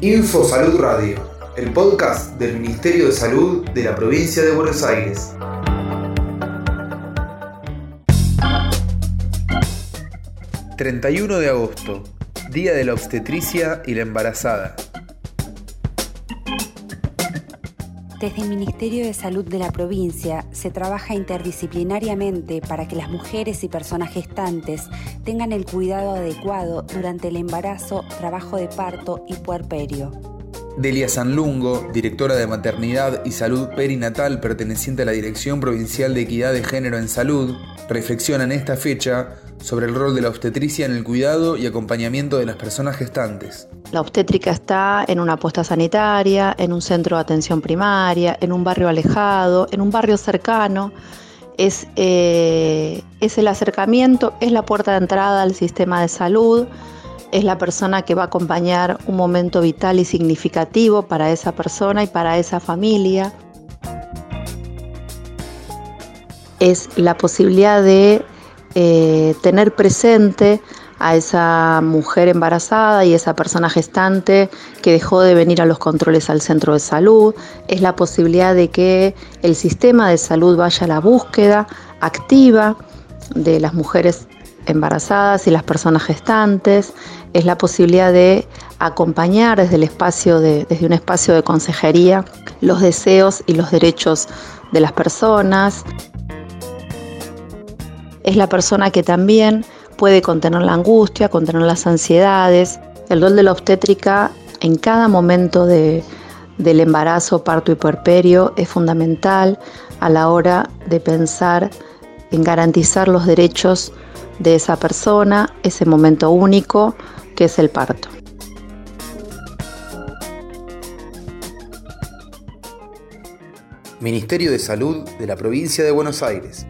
Info Salud Radio, el podcast del Ministerio de Salud de la provincia de Buenos Aires. ...31 de agosto... ...Día de la Obstetricia y la Embarazada... Desde el Ministerio de Salud de la provincia se trabaja interdisciplinariamente para que las mujeres y personas gestantes tengan el cuidado adecuado durante el embarazo, trabajo de parto y puerperio. Delia Sanlungo, directora de Maternidad y Salud Perinatal perteneciente a la Dirección Provincial de Equidad de Género en Salud, reflexiona en esta fecha sobre el rol de la obstetricia en el cuidado y acompañamiento de las personas gestantes. La obstétrica está en una posta sanitaria, en un centro de atención primaria, en un barrio alejado, en un barrio cercano. Es, eh, es el acercamiento, es la puerta de entrada al sistema de salud, es la persona que va a acompañar un momento vital y significativo para esa persona y para esa familia. Es la posibilidad de eh, tener presente a esa mujer embarazada y esa persona gestante que dejó de venir a los controles al centro de salud, es la posibilidad de que el sistema de salud vaya a la búsqueda activa de las mujeres embarazadas y las personas gestantes, es la posibilidad de acompañar desde el espacio de, desde un espacio de consejería los deseos y los derechos de las personas. Es la persona que también puede contener la angustia, contener las ansiedades. El rol de la obstétrica en cada momento del embarazo, parto y puerperio es fundamental a la hora de pensar en garantizar los derechos de esa persona, ese momento único que es el parto. Ministerio de Salud de la Provincia de Buenos Aires.